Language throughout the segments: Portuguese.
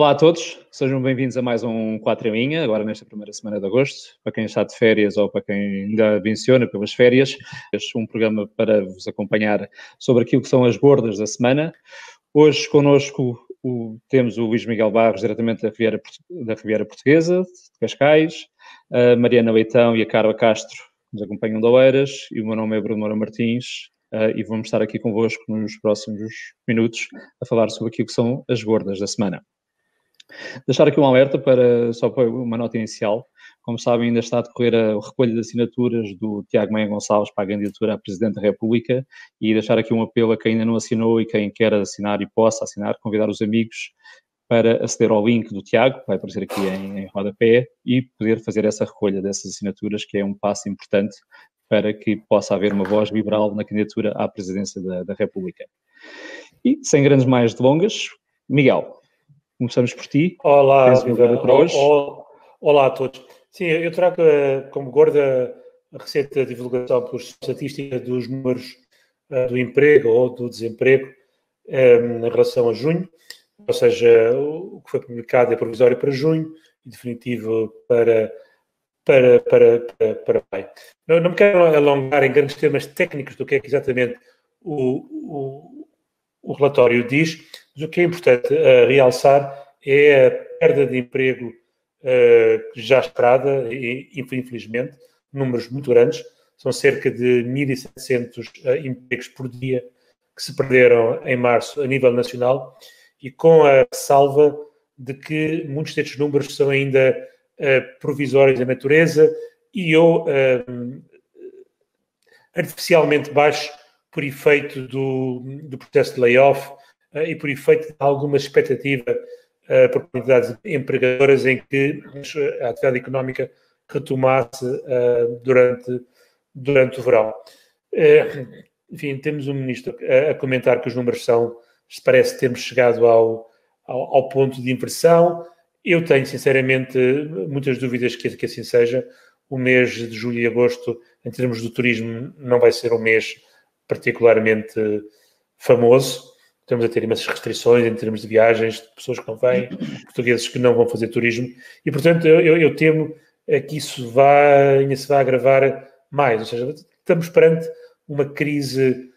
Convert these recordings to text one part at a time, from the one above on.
Olá a todos, sejam bem-vindos a mais um 4 em linha, agora nesta primeira semana de agosto, para quem está de férias ou para quem ainda venciona pelas férias, este é um programa para vos acompanhar sobre aquilo que são as bordas da semana. Hoje connosco o, temos o Luís Miguel Barros, diretamente da Riviera, da Riviera Portuguesa, de Cascais, a Mariana Leitão e a Carla Castro, nos acompanham de Oeiras, e o meu nome é Bruno Moura Martins, uh, e vamos estar aqui convosco nos próximos minutos a falar sobre aquilo que são as bordas da semana. Deixar aqui um alerta para, só para uma nota inicial. Como sabem, ainda está a decorrer a recolha de assinaturas do Tiago Meia Gonçalves para a candidatura a Presidente da República e deixar aqui um apelo a quem ainda não assinou e quem quer assinar e possa assinar, convidar os amigos para aceder ao link do Tiago, que vai aparecer aqui em, em rodapé, e poder fazer essa recolha dessas assinaturas, que é um passo importante para que possa haver uma voz liberal na candidatura à presidência da, da República. E, sem grandes mais delongas, Miguel, Começamos por ti. Olá, olá, olá a todos. Sim, eu trago eh, como gorda a recente divulgação por estatística dos números uh, do emprego ou do desemprego ehm, em relação a junho, ou seja, o que foi publicado é provisório para junho e definitivo para, para, para, para, para maio. Não, não me quero alongar em grandes temas técnicos do que é que exatamente o, o, o relatório diz, mas o que é importante uh, realçar é a perda de emprego uh, já esperada, e, infelizmente, números muito grandes, são cerca de 1.700 uh, empregos por dia que se perderam em março a nível nacional, e com a salva de que muitos destes números são ainda provisórios da natureza e ou artificialmente baixos por efeito do, do processo de layoff uh, e por efeito de alguma expectativa uh, por comunidades empregadoras em que a atividade económica retomasse uh, durante, durante o verão. Enfim, temos um ministro a, comentar que os números são, parece que temos chegado ao, ao, ao, ponto de inversão. Eu tenho, sinceramente, muitas dúvidas que, que assim seja. O mês de julho e agosto, em termos do turismo, não vai ser um mês particularmente famoso. Estamos a ter imensas restrições em termos de viagens, de pessoas que não vêm, portugueses que não vão fazer turismo. E, portanto, eu, eu, eu temo que isso ainda se vai agravar mais. Ou seja, estamos perante uma crise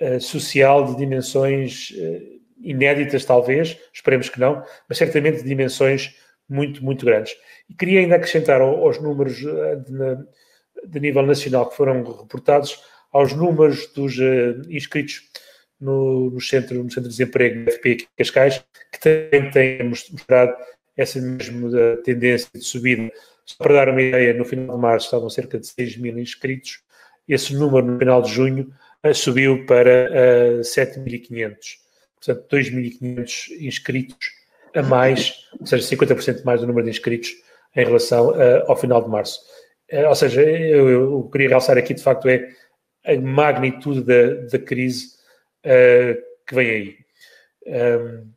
uh, social de dimensões uh, inéditas, talvez, esperemos que não, mas certamente de dimensões muito, muito grandes. E queria ainda acrescentar aos números eh, de, de nível nacional que foram reportados aos números dos uh, inscritos no, no, centro, no centro de desemprego da FP Cascais, que também tem mostrado essa mesma tendência de subida. Só para dar uma ideia, no final de março estavam cerca de 6 mil inscritos, esse número no final de junho uh, subiu para uh, 7.500. Portanto, 2.500 inscritos a mais, ou seja, 50% mais do número de inscritos em relação uh, ao final de março. Ou seja, eu, eu, queria realçar aqui, de facto, é a magnitude da, da crise uh, que vem aí. Um,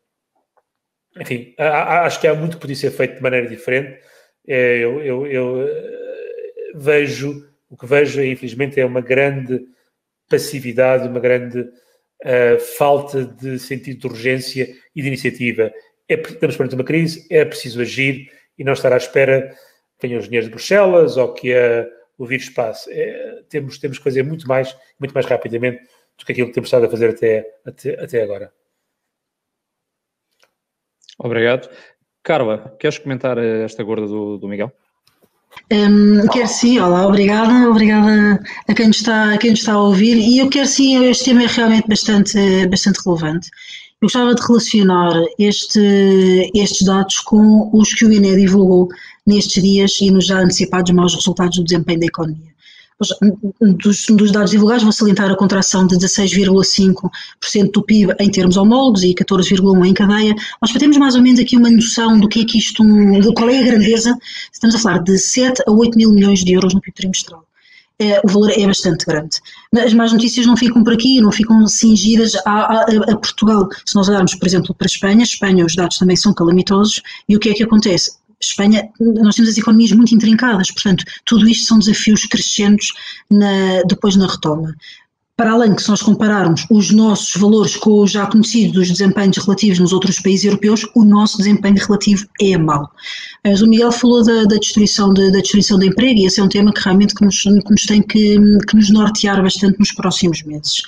enfim, acho que há muito que podia ser feito de maneira diferente. É, eu, eu, eu, eh, vejo, o que vejo, infelizmente, é uma grande passividade, uma grande uh, falta de sentido de urgência e de iniciativa. É, estamos perante uma crise, é preciso agir e não estar à espera que venham os dinheiros de Bruxelas ou que a o vírus passe. É, temos, temos que fazer muito mais, muito mais rapidamente do que aquilo que temos estado a fazer até, até, até agora. Obrigado. Carla, queres comentar esta gorda do, do Miguel? Um, quero sim, olá, obrigada, obrigada a quem, está, a quem está a ouvir e eu quero sim, este tema é realmente bastante, bastante relevante. Eu gostava de relacionar este, estes dados com os que o INE divulgou nestes dias e nos já antecipados maus resultados do desempenho da economia. Dos, dos, dados divulgados, vou salientar a contração de 16,5% do PIB em termos homólogos e 14,1% em cadeia, mas para termos mais ou menos aqui uma noção do que é que isto, de qual é a grandeza, estamos a falar de 7 a 8 mil milhões de euros no PIB trimestral. É, o valor é bastante grande. As más notícias não ficam por aqui, não ficam cingidas a, a, a, Portugal. Se nós olharmos, por exemplo, para a Espanha, Espanha os dados também são calamitosos, e o que é que acontece? Espanha, nós temos as economias muito intrincadas, portanto, tudo isto são desafios crescentes na, depois na retoma. Para além que se nós compararmos os nossos valores com os já conhecidos dos desempenhos relativos nos outros países europeus, o nosso desempenho relativo é mau. Mas o Miguel falou da, da destruição de, da destruição de emprego e esse é um tema que realmente que nos, que nos tem que, que nos nortear bastante nos próximos meses.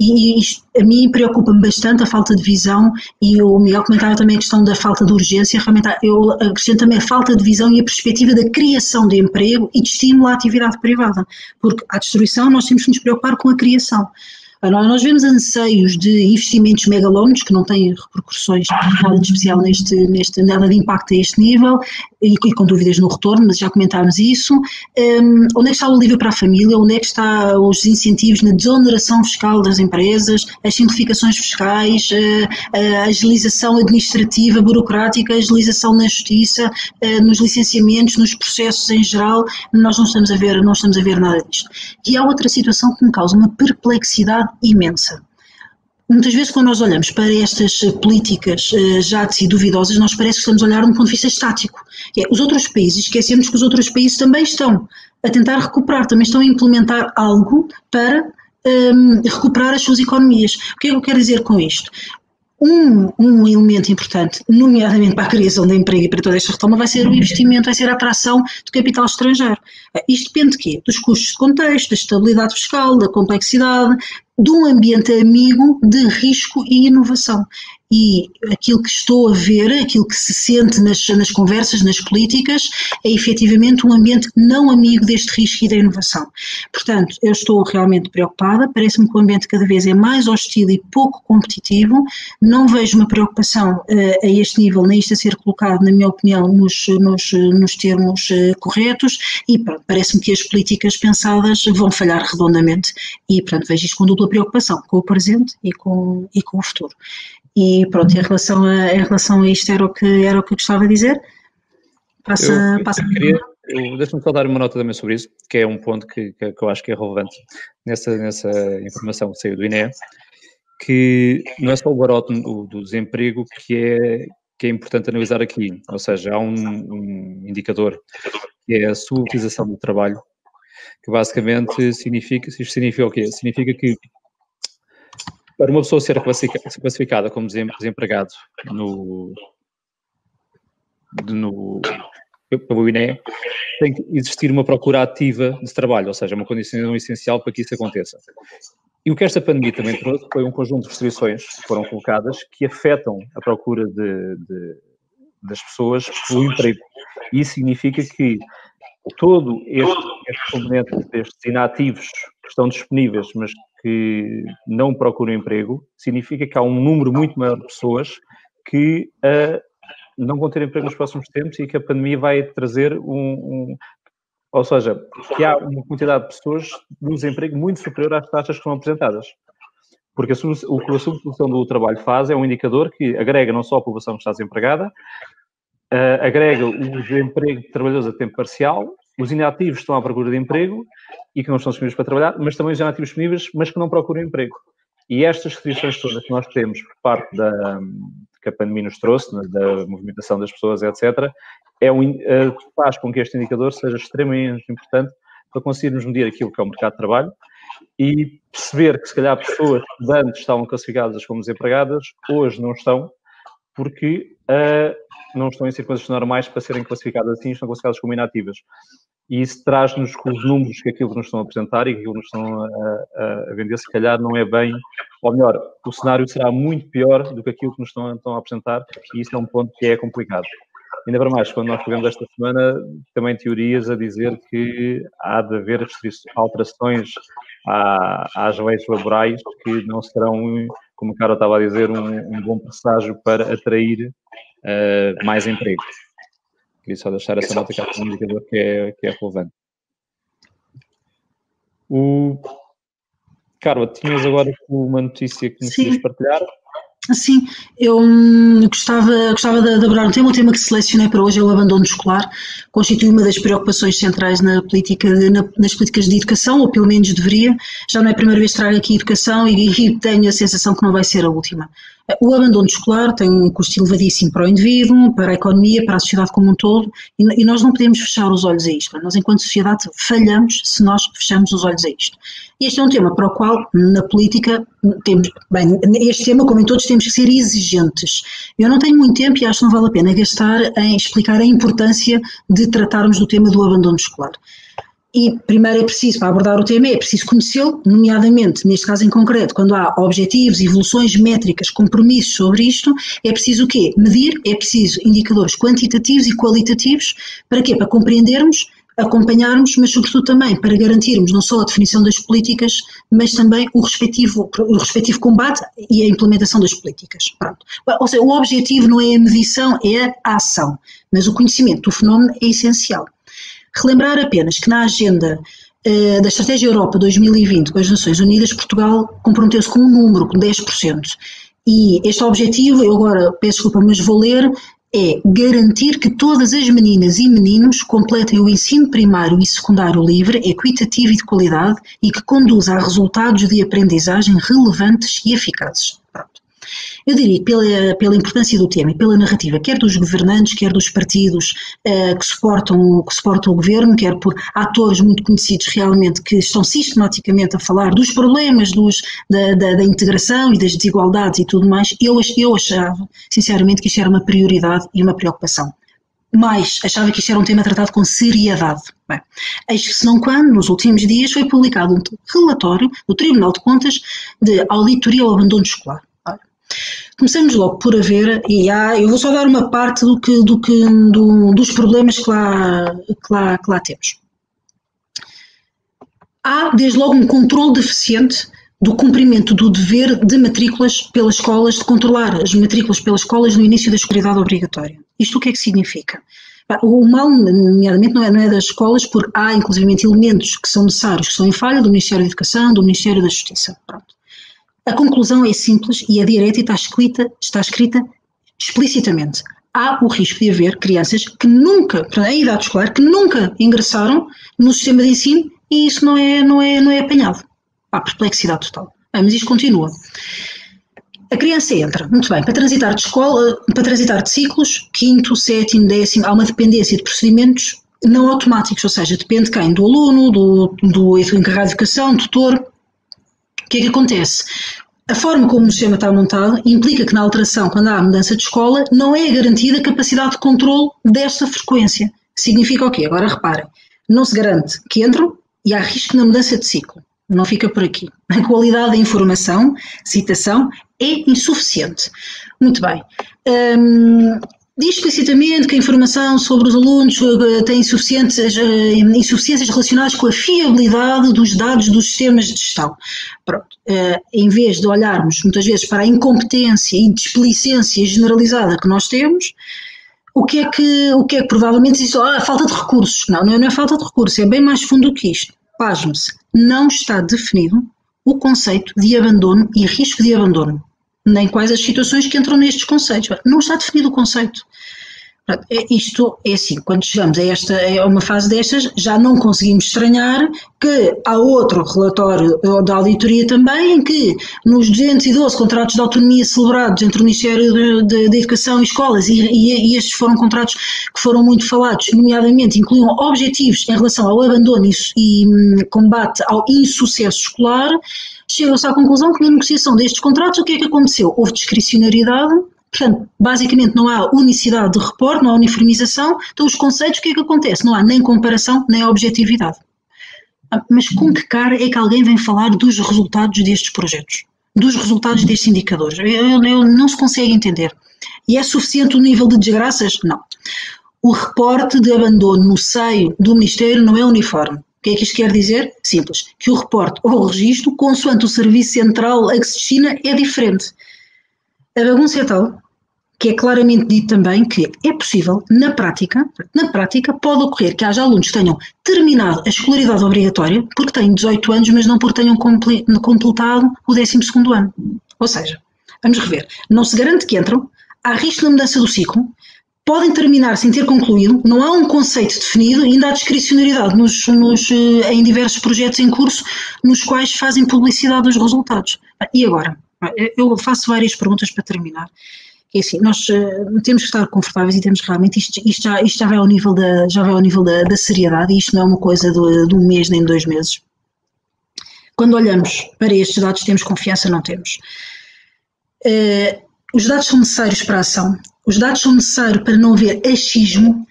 E a mim preocupa-me bastante a falta de visão e o Miguel comentava também a questão da falta de urgência, realmente eu acrescento também a falta de visão e a perspectiva da criação de emprego e de estímulo à atividade privada, porque à destruição nós temos que nos preocupar com a criação. Nós vemos anseios de investimentos megalónicos que não têm repercussões nada de especial neste, neste nada de impacto a este nível e, e com dúvidas no retorno, mas já comentámos isso. Um, onde é que está o alívio para a família? Onde é que está os incentivos na desoneração fiscal das empresas, as simplificações fiscais, a, a agilização administrativa, burocrática, a agilização na justiça, nos licenciamentos, nos processos em geral? Nós não estamos a ver, não estamos a ver nada disto. E há outra situação que me causa uma perplexidade imensa. Muitas vezes, quando nós olhamos para estas políticas uh, já de si duvidosas, nós parece que estamos a olhar de um ponto de vista estático. É, os outros países, esquecemos que os outros países também estão a tentar recuperar, também estão a implementar algo para um, ehm, recuperar as suas economias. O que é que eu quero dizer com isto? Um, um, elemento importante, nomeadamente para a criação de emprego e para toda esta retoma, vai ser o investimento, vai ser a atração de capital estrangeiro. Isto depende de quê? Dos custos de contexto, da estabilidade fiscal, da complexidade, de um ambiente amigo de risco e inovação e aquilo que estou a ver, aquilo que se sente nas, nas conversas, nas políticas, é efetivamente um ambiente não amigo deste risco e da inovação. Portanto, eu estou realmente preocupada, parece-me que o ambiente cada vez é mais hostil e pouco competitivo, não vejo uma preocupação uh, a este nível, nem isto a ser colocado, na minha opinião, nos, nos, nos termos uh, corretos e parece-me que as políticas pensadas vão falhar redondamente e, portanto, vejo isto com dupla preocupação, com o presente e com, e com o futuro. E pronto, em relação a, em relação a isto era o que, era o que eu gostava de dizer. Passa, eu, passa. Deixa-me só dar uma nota também sobre isso, que é um ponto que, que, que, eu acho que é relevante nessa, nessa informação que saiu do INE, que não é só o baroto do, do desemprego que é, que é importante analisar aqui, ou seja, há um, um indicador que é a sua utilização do trabalho, que basicamente significa, isto significa o quê? Significa que para uma pessoa ser classificada como desempregado no, no, pelo INE, tem que existir uma procura ativa de trabalho, ou seja, uma condição essencial para que isso aconteça. E o que esta pandemia também trouxe foi um conjunto de restrições que foram colocadas que afetam a procura de, de, das pessoas pelo emprego. E isso significa que todo este, este componente destes inativos que estão disponíveis, mas que não procuram emprego, significa que há um número muito maior de pessoas que uh, não vão ter emprego nos próximos tempos e que a pandemia vai trazer um, um ou seja, que há uma quantidade de pessoas um desemprego muito superior às taxas que são apresentadas. Porque a o que a substituição do trabalho faz é um indicador que agrega não só a população que está desempregada, uh, agrega o desemprego de trabalhadores a tempo parcial os inativos estão à procura de emprego e que não estão disponíveis para trabalhar, mas também os inativos disponíveis, mas que não procuram emprego. E estas restrições todas que nós temos por parte da que a pandemia nos trouxe, né, da movimentação das pessoas, etc., é um, uh, faz com que este indicador seja extremamente importante para conseguirmos medir aquilo que é o mercado de trabalho e perceber que, se calhar, pessoas que antes estavam classificadas como desempregadas, hoje não estão, porque uh, não estão em circunstâncias normais para serem classificadas assim, estão classificadas como inativas. E isso traz-nos com os números que aquilo nos estão a apresentar e que aquilo nos estão a, a, vender, se calhar não é bem, ou melhor, o cenário será muito pior do que aquilo que nos estão, estão a apresentar e isso é um ponto que é complicado. Ainda para mais, quando nós tivemos esta semana também teorias a dizer que há de haver alterações às leis laborais que não serão, como o cara estava a dizer, um, um bom presságio para atrair uh, mais emprego. Queria só deixar essa nota que é um indicador que é, que é relevante. O... Carla, tinhas agora uma notícia que nos querias partilhar? Sim, eu hum, gostava, gostava de, de abordar um tema. O tema que selecionei para hoje é o abandono escolar. Constitui uma das preocupações centrais na política, na, nas políticas de educação, ou pelo menos deveria. Já não é a primeira vez que trago aqui educação e, e tenho a sensação que não vai ser a última. O abandono escolar tem um custo elevadíssimo para o indivíduo, para a economia, para a sociedade como um todo, e nós não podemos fechar os olhos a isto. Nós, enquanto sociedade, falhamos se nós fechamos os olhos a isto. Este é um tema para o qual, na política, temos, bem, este tema, como em todos, temos que ser exigentes. Eu não tenho muito tempo e acho que não vale a pena gastar em explicar a importância de tratarmos do tema do abandono escolar. E primeiro é preciso, para abordar o tema, é preciso conhecê-lo, nomeadamente, neste caso em concreto, quando há objetivos, evoluções métricas, compromissos sobre isto, é preciso o quê? Medir, é preciso indicadores quantitativos e qualitativos, para quê? Para compreendermos, acompanharmos, mas sobretudo também para garantirmos não só a definição das políticas, mas também o respectivo, o respectivo combate e a implementação das políticas. Pronto. Ou seja, o objetivo não é a medição, é a ação, mas o conhecimento do fenómeno é essencial. Relembrar apenas que na agenda uh, da Estratégia Europa 2020 com as Nações Unidas, Portugal comprometeu-se com um número, com 10%. E este objetivo, eu agora peço desculpa, mas vou ler, é garantir que todas as meninas e meninos completem o ensino primário e secundário livre, equitativo e de qualidade e que conduza a resultados de aprendizagem relevantes e eficazes. Pronto. Eu diria que pela, pela importância do tema e pela narrativa, quer dos governantes, quer dos partidos uh, que, suportam, que suportam o governo, quer por atores muito conhecidos realmente que estão sistematicamente a falar dos problemas dos, da, da, da integração e das desigualdades e tudo mais, eu, eu achava, sinceramente, que isto era uma prioridade e uma preocupação mas achava que isto era um tema tratado com seriedade. Bem, eis que se não quando, nos últimos dias, foi publicado um relatório do Tribunal de Contas de auditoria ao abandono escolar. Começamos logo por haver, e há, eu vou só dar uma parte do que, do que, do, dos problemas que lá, que, lá, que lá temos. Há, desde logo, um controle deficiente do cumprimento do dever de matrículas pelas escolas, de controlar as matrículas pelas escolas no início da escolaridade obrigatória. Isto o que é que significa? O mal, nomeadamente, não é, não é das escolas, porque há, inclusive, elementos que são necessários, que são em falha do Ministério da Educação, do Ministério da Justiça. Pronto. A conclusão é simples e a direta está escrita, está escrita explicitamente. Há o risco de haver crianças que nunca, em idade escolar, que nunca ingressaram no sistema de ensino e isso não é, não é, não é apanhado. Há perplexidade total. Ah, mas isto continua. A criança entra, muito bem, para transitar de escola, para transitar de ciclos, quinto, sétimo, décimo, há uma dependência de procedimentos não automáticos, ou seja, depende quem? Do aluno, do, do encarregado de educação, tutor, que é que acontece? A forma como o sistema está montado implica que na alteração, quando há mudança de escola, não é garantida a capacidade de controle desta frequência. Significa o quê? Agora reparem, não se garante que entram e há risco na mudança de ciclo. Não fica por aqui. A qualidade da informação, citação, é insuficiente. Muito bem. Hum, Diz explicitamente que a informação sobre os alunos eh, tem insuficiências, eh, insuficiências relacionadas com a fiabilidade dos dados dos sistemas de gestão. Pronto. Eh, em vez de olharmos muitas vezes para a incompetência e displicência generalizada que nós temos, o que é que, o que, é que provavelmente diz, ah, falta de recursos. Não, não é, é falta de recursos, é bem mais fundo do que isto. Pasme-se, não está definido o conceito de abandono e risco de abandono nem quais as situações que entram nestes conceitos. Não está definido o conceito. É, isto é assim, quando chegamos a, esta, a uma fase destas, já não conseguimos estranhar que há outro relatório da auditoria também, em que nos 212 contratos de autonomia celebrados entre o Ministério da Educação e escolas, e, e, e, estes foram contratos que foram muito falados, nomeadamente incluíam objetivos em relação ao abandono e, e combate ao insucesso escolar, chegam-se à conclusão que na negociação destes contratos o que é que aconteceu? Houve discricionariedade, portanto, basicamente não há unicidade de reporte, não há uniformização, então os conceitos o que é que acontece? Não há nem comparação nem objetividade. Ah, mas com que cara é que alguém vem falar dos resultados destes projetos? Dos resultados destes indicadores? Eu, eu não se consegue entender. E é suficiente o nível de desgraças? Não. O reporte de abandono no seio do Ministério não é uniforme que é que isto quer dizer? Simples, que o reporte ou o registro, consoante o serviço central a que se destina, é diferente. A bagunça é tal que é claramente dito também que é possível, na prática, na prática, pode ocorrer que haja alunos que tenham terminado a escolaridade obrigatória porque têm 18 anos, mas não porque tenham completado o 12 ano. Ou seja, vamos rever, não se garante que entram, há risco na mudança do ciclo, podem terminar sem ter concluído, não há um conceito definido, ainda há discricionariedade nos, nos, eh, em diversos projetos em curso nos quais fazem publicidade dos resultados. E agora? Eu faço várias perguntas para terminar. É assim, nós uh, temos que estar confortáveis e temos realmente, isto, isto, já, isto já vai ao nível, da, já vai ao nível da, da seriedade e isto não é uma coisa de, de um mês nem de dois meses. Quando olhamos para estes dados, temos confiança? Não temos. Uh, os dados são necessários para a ação, os dados são necessários para não haver achismo.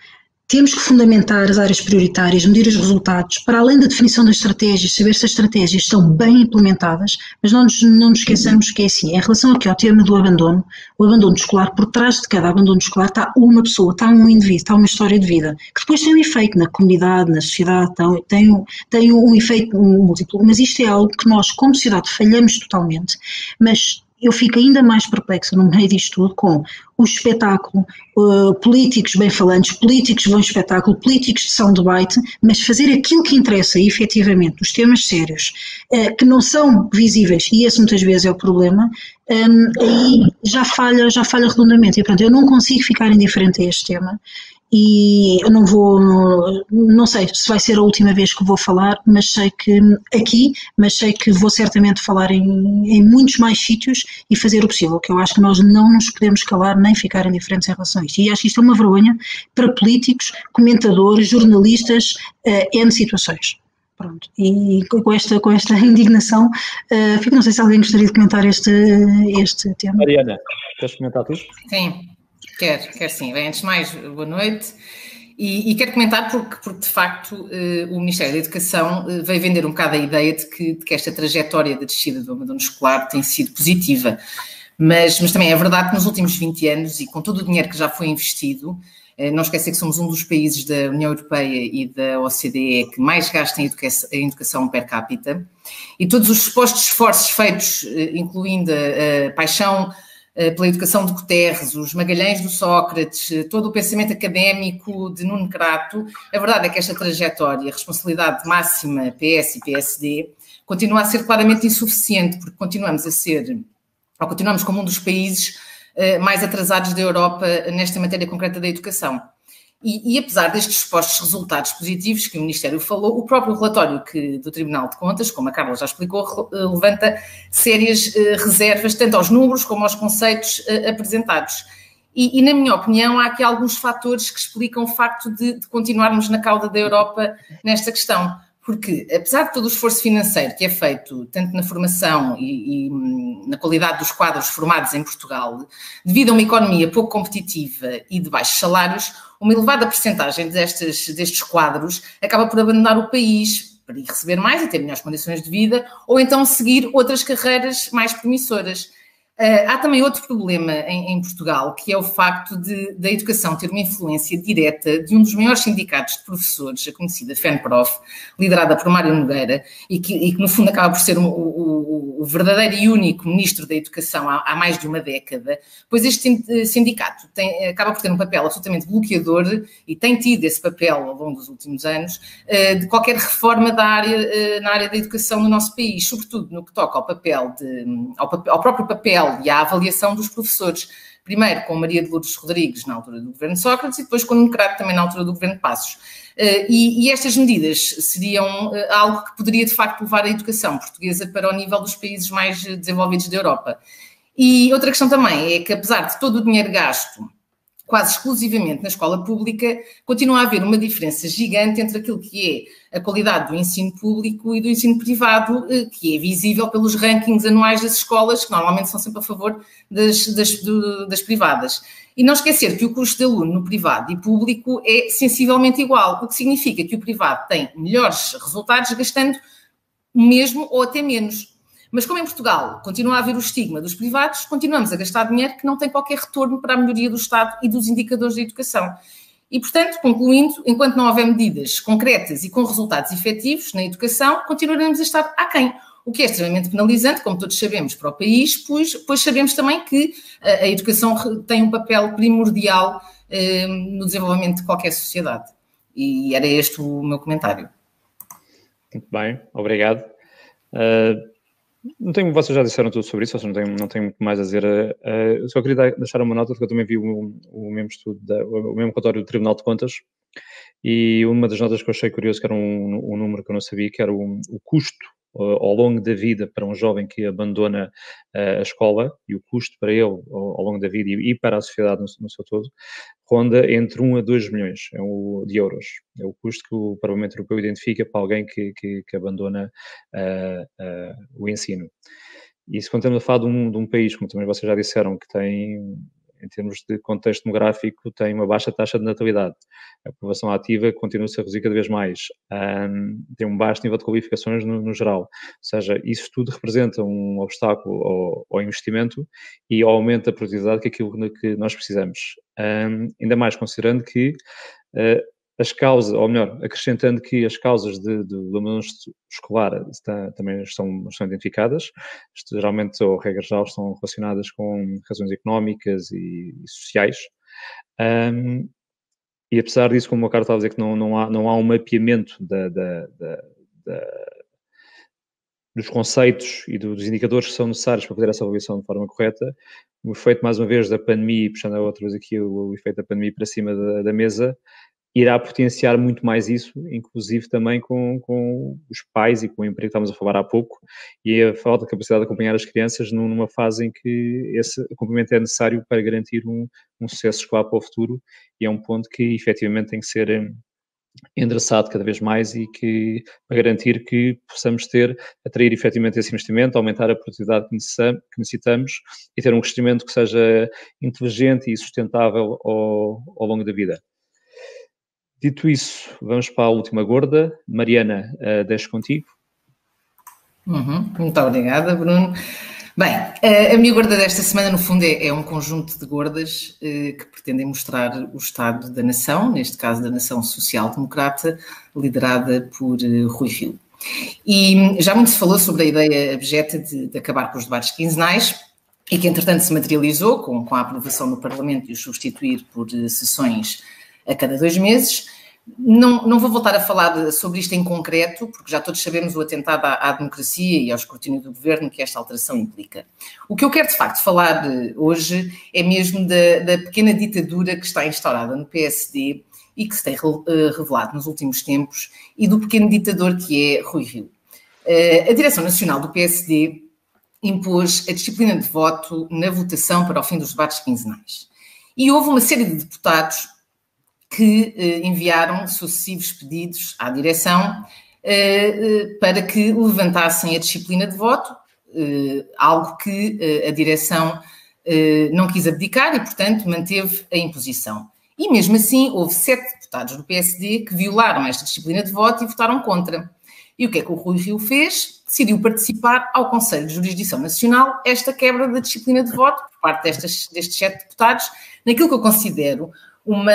Temos que fundamentar as áreas prioritárias, medir os resultados, para além da definição das estratégias, saber se as estratégias estão bem implementadas, mas não nos, não nos esqueçamos que é assim, em relação aqui ao tema do abandono, o abandono escolar, por trás de cada abandono escolar está uma pessoa, está um indivíduo, está uma história de vida, que depois tem um efeito na comunidade, na sociedade, tem, tem, tem um efeito múltiplo, mas isto é algo que nós, como sociedade, falhamos totalmente, mas eu fico ainda mais perplexa no meio disto tudo com o espetáculo, uh, políticos bem falantes, políticos bom espetáculo, políticos de são debate, mas fazer aquilo que interessa efetivamente, os temas sérios, uh, que não são visíveis, e esse muitas vezes é o problema, um, aí já falha, já falha redondamente. E, portanto, eu não consigo ficar indiferente a este tema e eu não vou, não sei se vai ser a última vez que vou falar, mas sei que aqui, mas sei que vou certamente falar em, em muitos mais sítios e fazer o possível, que eu acho que nós não nos podemos calar nem ficar indiferentes em relação a isto. E acho que isto é uma vergonha para políticos, comentadores, jornalistas, uh, N situações. Pronto. E com esta, com esta indignação, uh, fico, não sei se alguém gostaria de comentar este, este tema. Mariana, queres comentar tudo? Sim. Quer, quer sim. Bem, antes de mais, boa noite. E, e, quero comentar porque, porque de facto, eh, o Ministério da Educação eh, veio vender um bocado a ideia de que, de que esta trajetória da descida do abandono escolar tem sido positiva. Mas, mas também é verdade que nos últimos 20 anos, e com todo o dinheiro que já foi investido, eh, não esquecer que somos um dos países da União Europeia e da OCDE que mais gasta em educação, em educação per capita, e todos os supostos esforços feitos, incluindo a, a paixão eh, pela educação de Guterres, os Magalhães do Sócrates, eh, todo o pensamento académico de Nuno Crato, a verdade é que esta trajetória, responsabilidade máxima PS e PSD, continua a ser claramente insuficiente, porque continuamos a ser, ou continuamos como um dos países eh, mais atrasados da Europa nesta matéria concreta da educação. E, e, apesar destes supostos resultados positivos que o Ministério falou, o próprio relatório que, do Tribunal de Contas, como a Carla já explicou, eh, levanta sérias eh, reservas, tanto aos números como aos conceitos eh, apresentados. E, e, na minha opinião, há aqui alguns fatores que explicam o facto de, de continuarmos na cauda da Europa nesta questão porque apesar de todo o esforço financeiro que é feito, tanto na formação e, e, hum, na qualidade dos quadros formados em Portugal, devido a uma economia pouco competitiva e de baixos salários, uma elevada percentagem destes, destes quadros acaba por abandonar o país para ir receber mais e ter melhores condições de vida, ou então seguir outras carreiras mais promissoras. Uh, há também outro problema em, em, Portugal, que é o facto de, da educação ter uma influência direta de um dos maiores sindicatos de professores, a conhecida FENPROF, liderada por Mário Nogueira, e que, e que no fundo acaba por ser um, o, o, verdadeiro e único ministro da Educação há, há, mais de uma década, pois este eh, sindicato tem, acaba por ter um papel absolutamente bloqueador e tem tido esse papel ao longo dos últimos anos de qualquer reforma da área, na área da educação no nosso país, sobretudo no que toca ao papel de, ao, ao próprio papel e à avaliação dos professores. Primeiro com Maria de Lourdes Rodrigues, na altura do governo Sócrates, e depois com o Democrata, também na altura do governo Passos. Uh, e, e, estas medidas seriam uh, algo que poderia, de facto, levar a educação portuguesa para o nível dos países mais desenvolvidos da Europa. E outra questão também é que, apesar de todo o dinheiro gasto quase exclusivamente na escola pública, continua a haver uma diferença gigante entre aquilo que é a qualidade do ensino público e do ensino privado, eh, que é visível pelos rankings anuais das escolas, que normalmente são sempre a favor das, das, do, das privadas. E não esquecer que o custo de aluno no privado e público é sensivelmente igual, o que significa que o privado tem melhores resultados gastando mesmo ou até menos. Mas como em Portugal continua a haver o estigma dos privados, continuamos a gastar dinheiro que não tem qualquer retorno para a melhoria do Estado e dos indicadores da educação. E, portanto, concluindo, enquanto não houver medidas concretas e com resultados efetivos na educação, continuaremos a estar aquém. O que é extremamente penalizante, como todos sabemos, para o país, pois, pois sabemos também que a, a educação tem um papel primordial eh, no desenvolvimento de qualquer sociedade. E era este o meu comentário. Muito bem, obrigado. Uh, não tenho, vocês já disseram tudo sobre isso, não tenho, não muito mais a dizer. Uh, só queria deixar uma nota, porque eu também vi o, o mesmo estudo, da, o mesmo relatório do Tribunal de Contas, e uma das notas que eu achei curioso, que era um, um número que eu não sabia, que era o, o custo ao longo da vida para um jovem que abandona a escola e o custo para ele ao, longo da vida e, para a sociedade no, no seu todo ronda entre 1 a 2 milhões é de euros. É o custo que o Parlamento Europeu identifica para alguém que, que, que abandona uh, uh, o ensino. E se quando estamos a falar de um, de um país, como também vocês já disseram, que tem em termos de contexto demográfico, tem uma baixa taxa de natalidade. A população ativa continua-se a reduzir cada vez mais. Um, tem um baixo nível de qualificações no, no, geral. Ou seja, isso tudo representa um obstáculo ao, ao investimento e ao aumento da produtividade que é aquilo que nós precisamos. Um, ainda mais considerando que uh, as causas, ou melhor, acrescentando que as causas de, de, do abandono escolar está, também estão, estão identificadas, geralmente, ou regras geral, estão relacionadas com razões económicas e, e sociais. Um, e apesar disso, como o Carlos estava a dizer, que não, não, há, não há um mapeamento da, da, da, dos conceitos e dos indicadores que são necessários para fazer essa avaliação de forma correta, o efeito, mais uma vez, da pandemia, puxando outra vez aqui o efeito da pandemia para cima da, da mesa, irá potenciar muito mais isso, inclusive também com, com os pais e com o emprego que estávamos a falar há pouco, e a falta de capacidade de acompanhar as crianças numa fase em que esse acompanhamento é necessário para garantir um, um sucesso escolar para o futuro, e é um ponto que efetivamente tem que ser hum, endereçado cada vez mais e que para garantir que possamos ter, atrair efetivamente esse investimento, aumentar a produtividade que necessitamos e ter um crescimento que seja inteligente e sustentável ao, ao longo da vida. Dito isso, vamos para a última gorda. Mariana, uh, deixo contigo. Uhum, muito obrigada, Bruno. Bem, a minha gorda desta semana, no fundo, é, é um conjunto de gordas eh, que pretendem mostrar o estado da nação, neste caso da nação social-democrata, liderada por eh, Rui Rio. E já muito se falou sobre a ideia abjeta de, de, acabar com os debates quinzenais e que, entretanto, se materializou com, com a aprovação no Parlamento e o substituir por sessões a cada dois meses. Não, não vou voltar a falar sobre isto em concreto, porque já todos sabemos o atentado à, à, democracia e ao escrutínio do governo que esta alteração implica. O que eu quero de facto falar eh, hoje é mesmo da, da pequena ditadura que está instaurada no PSD e que se tem eh, revelado nos últimos tempos e do pequeno ditador que é Rui Rio. Eh, a direção nacional do PSD impôs a disciplina de voto na votação para o fim dos debates quinzenais. E houve uma série de deputados que eh, enviaram sucessivos pedidos à direção eh, eh, para que levantassem a disciplina de voto, algo que a direção não quis abdicar e, portanto, manteve a imposição. E mesmo assim, houve sete deputados do PSD que violaram esta disciplina de voto e votaram contra. E o que é que o Rui Rio fez? Decidiu participar ao Conselho de Jurisdição Nacional esta quebra da disciplina de voto por parte destes, destes sete deputados, naquilo que eu considero uma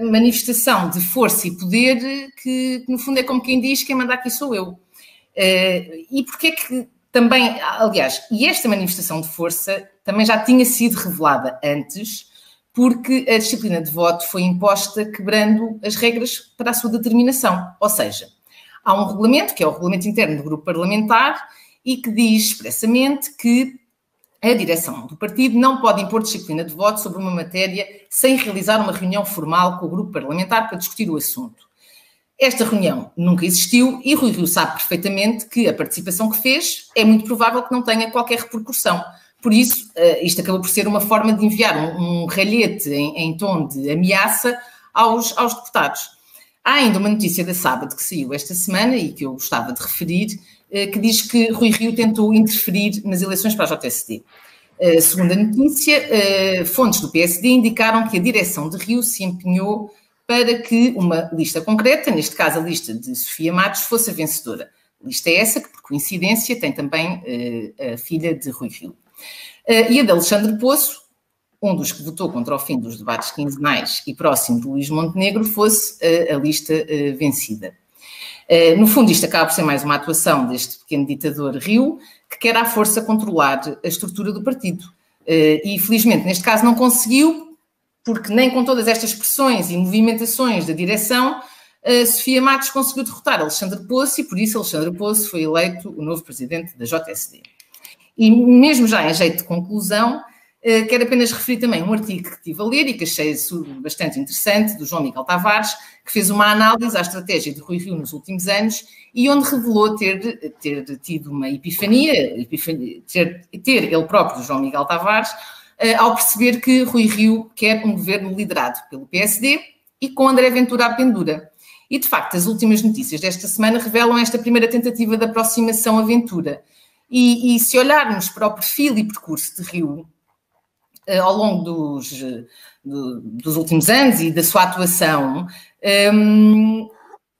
manifestação de força e poder que, que, no fundo, é como quem diz: quem manda aqui sou eu. Uh, e porquê que também, aliás, e esta manifestação de força também já tinha sido revelada antes, porque a disciplina de voto foi imposta quebrando as regras para a sua determinação. Ou seja, há um regulamento, que é o regulamento interno do grupo parlamentar, e que diz expressamente que a direção do partido não pode impor disciplina de voto sobre uma matéria sem realizar uma reunião formal com o grupo parlamentar para discutir o assunto. Esta reunião nunca existiu e Rui Rio sabe perfeitamente que a participação que fez é muito provável que não tenha qualquer repercussão. Por isso, eh, isto acabou por ser uma forma de enviar um, ralhete em, em, tom de ameaça aos, aos deputados. Há ainda uma notícia da sábado que saiu esta semana e que eu gostava de referir, que diz que Rui Rio tentou interferir nas eleições para a JSD. Eh, segundo a notícia, eh, fontes do PSD indicaram que a direção de Rio se empenhou para que uma lista concreta, neste caso a lista de Sofia Matos, fosse a vencedora. Lista é essa que, por coincidência, tem também a filha de Rui Rio. E a de Alexandre Poço, um dos que votou contra o fim dos debates quinzenais e próximo de Luís Montenegro, fosse a lista vencida. Eh, no fundo, isto acaba por ser mais uma atuação deste pequeno ditador Rio, que quer à força controlar a estrutura do partido. Eh, e, felizmente, neste caso não conseguiu, porque nem com todas estas pressões e movimentações da direção, Sofia Matos conseguiu derrotar Alexandre Poço e, por isso, Alexandre Poço foi eleito o novo presidente da JSD. E mesmo já em jeito de conclusão, Uh, quero apenas referir também um artigo que estive a ler e que achei bastante interessante, do João Miguel Tavares, que fez uma análise à estratégia de Rui Rio nos últimos anos e onde revelou ter, ter tido uma epifania, epifania ter, ter ele próprio, João Miguel Tavares, uh, ao perceber que Rui Rio quer um governo liderado pelo PSD e com André Ventura à pendura. E, de facto, as últimas notícias desta semana revelam esta primeira tentativa de aproximação à Ventura. E, e se olharmos para o perfil e percurso de Rio ao longo dos, do, dos últimos anos e da sua atuação, um,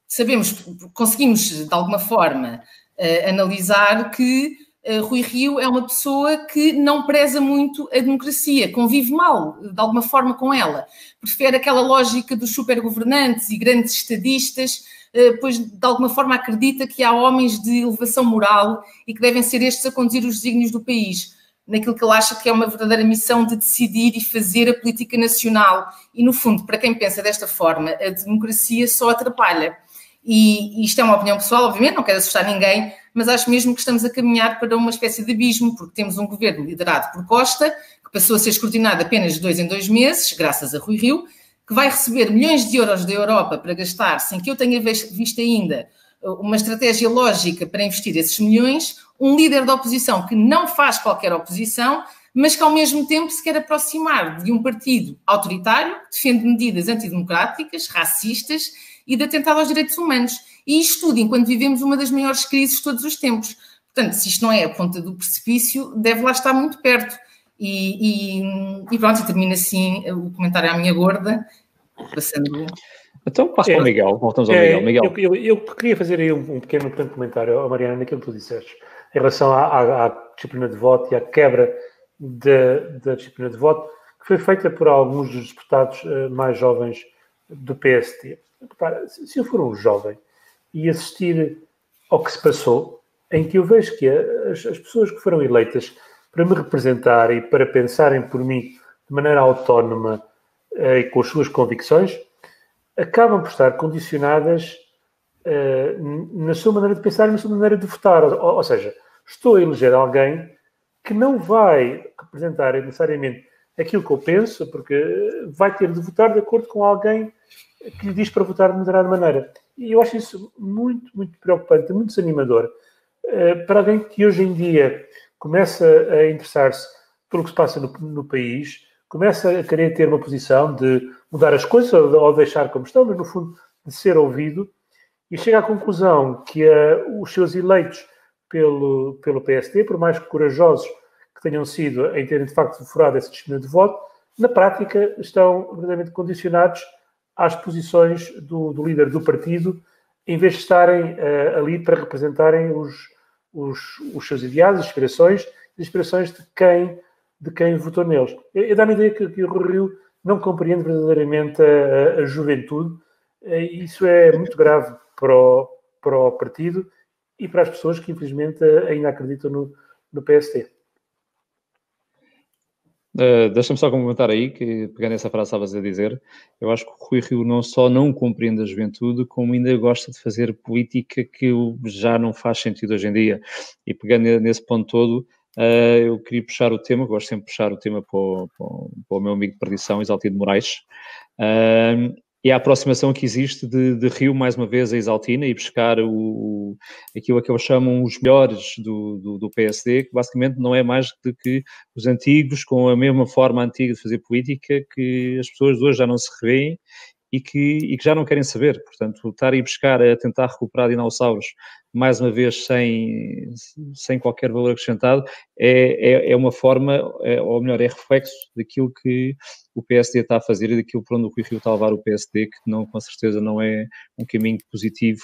sabemos, conseguimos de alguma forma uh, analisar que uh, Rui Rio é uma pessoa que não preza muito a democracia, convive mal de alguma forma com ela, prefere aquela lógica dos supergovernantes e grandes estadistas, pois de alguma forma acredita que há homens de elevação moral e que devem ser estes a conduzir os desígnios do país naquilo que ele acha que é uma verdadeira missão de decidir e fazer a política nacional. E, no fundo, para quem pensa desta forma, a democracia só atrapalha. E isto é uma opinião pessoal, obviamente, não quero assustar ninguém, mas acho mesmo que estamos a caminhar para uma espécie de abismo, porque temos um governo liderado por Costa, que passou a ser escrutinado apenas de dois em dois meses, graças a Rui Rio, que vai receber milhões de euros da Europa para gastar, sem que eu tenha visto ainda uma estratégia lógica para investir esses milhões, um líder da oposição que não faz qualquer oposição, mas que ao mesmo tempo se quer aproximar de um partido autoritário, que defende medidas antidemocráticas, racistas e de atentado aos direitos humanos. E isto tudo enquanto vivemos uma das maiores crises de todos os tempos. Portanto, se isto não é a ponta do precipício, deve lá estar muito perto. E, e, e pronto, termina assim o comentário à minha gorda, passando. Então, passo é, para o Miguel, voltamos ao é, Miguel. Miguel. Eu, eu, eu, queria fazer aí um, um pequeno, pequeno comentário, a Mariana, naquilo que tu disseste, em relação à, à, à disciplina de voto e à quebra da disciplina de voto, que foi feita por alguns dos deputados uh, mais jovens do PST. Repara, se eu for um jovem e assistir ao que se passou, em que eu vejo que as, as pessoas que foram eleitas para me representar e para pensarem por mim de maneira autónoma uh, e com as suas convicções, acabam por estar condicionadas uh, na sua maneira de pensar e na sua maneira de votar. Ou, ou, seja, estou a eleger alguém que não vai representar necessariamente aquilo que eu penso, porque vai ter de votar de acordo com alguém que lhe diz para votar de determinada maneira. E eu acho isso muito, muito preocupante, muito desanimador. Uh, para alguém que hoje em dia começa a interessar-se pelo que se passa no, no país, começa a querer ter uma posição de mudar as coisas ou deixar como estão, mas no fundo de ser ouvido e chega à conclusão que uh, os seus eleitos pelo, pelo PSD, por mais corajosos que tenham sido em terem de facto furado essa disciplina de voto, na prática estão verdadeiramente condicionados às posições do, do líder do partido, em vez de estarem uh, ali para representarem os, os, os seus ideais, as inspirações, as inspirações de quem de quem votou neles. Eu, dá-me a ideia que, que, o Rio não compreende verdadeiramente a, a, juventude e isso é muito grave para o, para o partido e para as pessoas que infelizmente ainda acreditam no, no PST. Uh, Deixa-me só comentar aí, que pegando essa frase estavas a dizer, eu acho que o Rui Rio não só não compreende a juventude, como ainda gosta de fazer política que já não faz sentido hoje em dia. E pegando nesse ponto todo, Uh, eu queria puxar o tema, gosto sempre de puxar o tema para o, para o, meu amigo de perdição, Isaltino Moraes, uh, e a aproximação que existe de, de, Rio, mais uma vez, a Exaltina e buscar o, aquilo que eles chamam os melhores do, do, do, PSD, que basicamente não é mais do que os antigos, com a mesma forma antiga de fazer política, que as pessoas hoje já não se revêem e que, e que já não querem saber. Portanto, estar a buscar a tentar recuperar dinossauros mais uma vez sem, sem qualquer valor acrescentado, é, é, é uma forma, é, ou melhor, é reflexo daquilo que o PSD está a fazer e daquilo por onde o Rui Rio está a levar o PSD, que não, com certeza não é um caminho positivo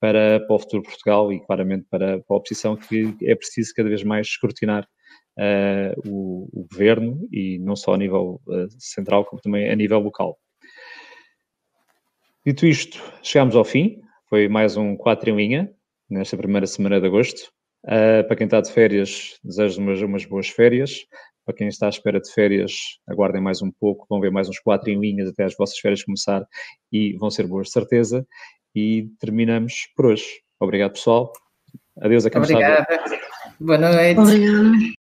para, para o futuro de Portugal e claramente para, para a oposição, que é preciso cada vez mais escrutinar uh, o, o, governo e não só a nível uh, central, como também a nível local. Dito isto, chegamos ao fim. Foi mais um 4 em linha nesta primeira semana de agosto. Uh, para quem está de férias, desejo umas, umas boas férias. Para quem está à espera de férias, aguardem mais um pouco, vão ver mais uns quatro em linhas até as vossas férias começar e vão ser boas de certeza. E terminamos por hoje. Obrigado, pessoal. Adeus a quem Obrigada. Boa noite. Obrigada.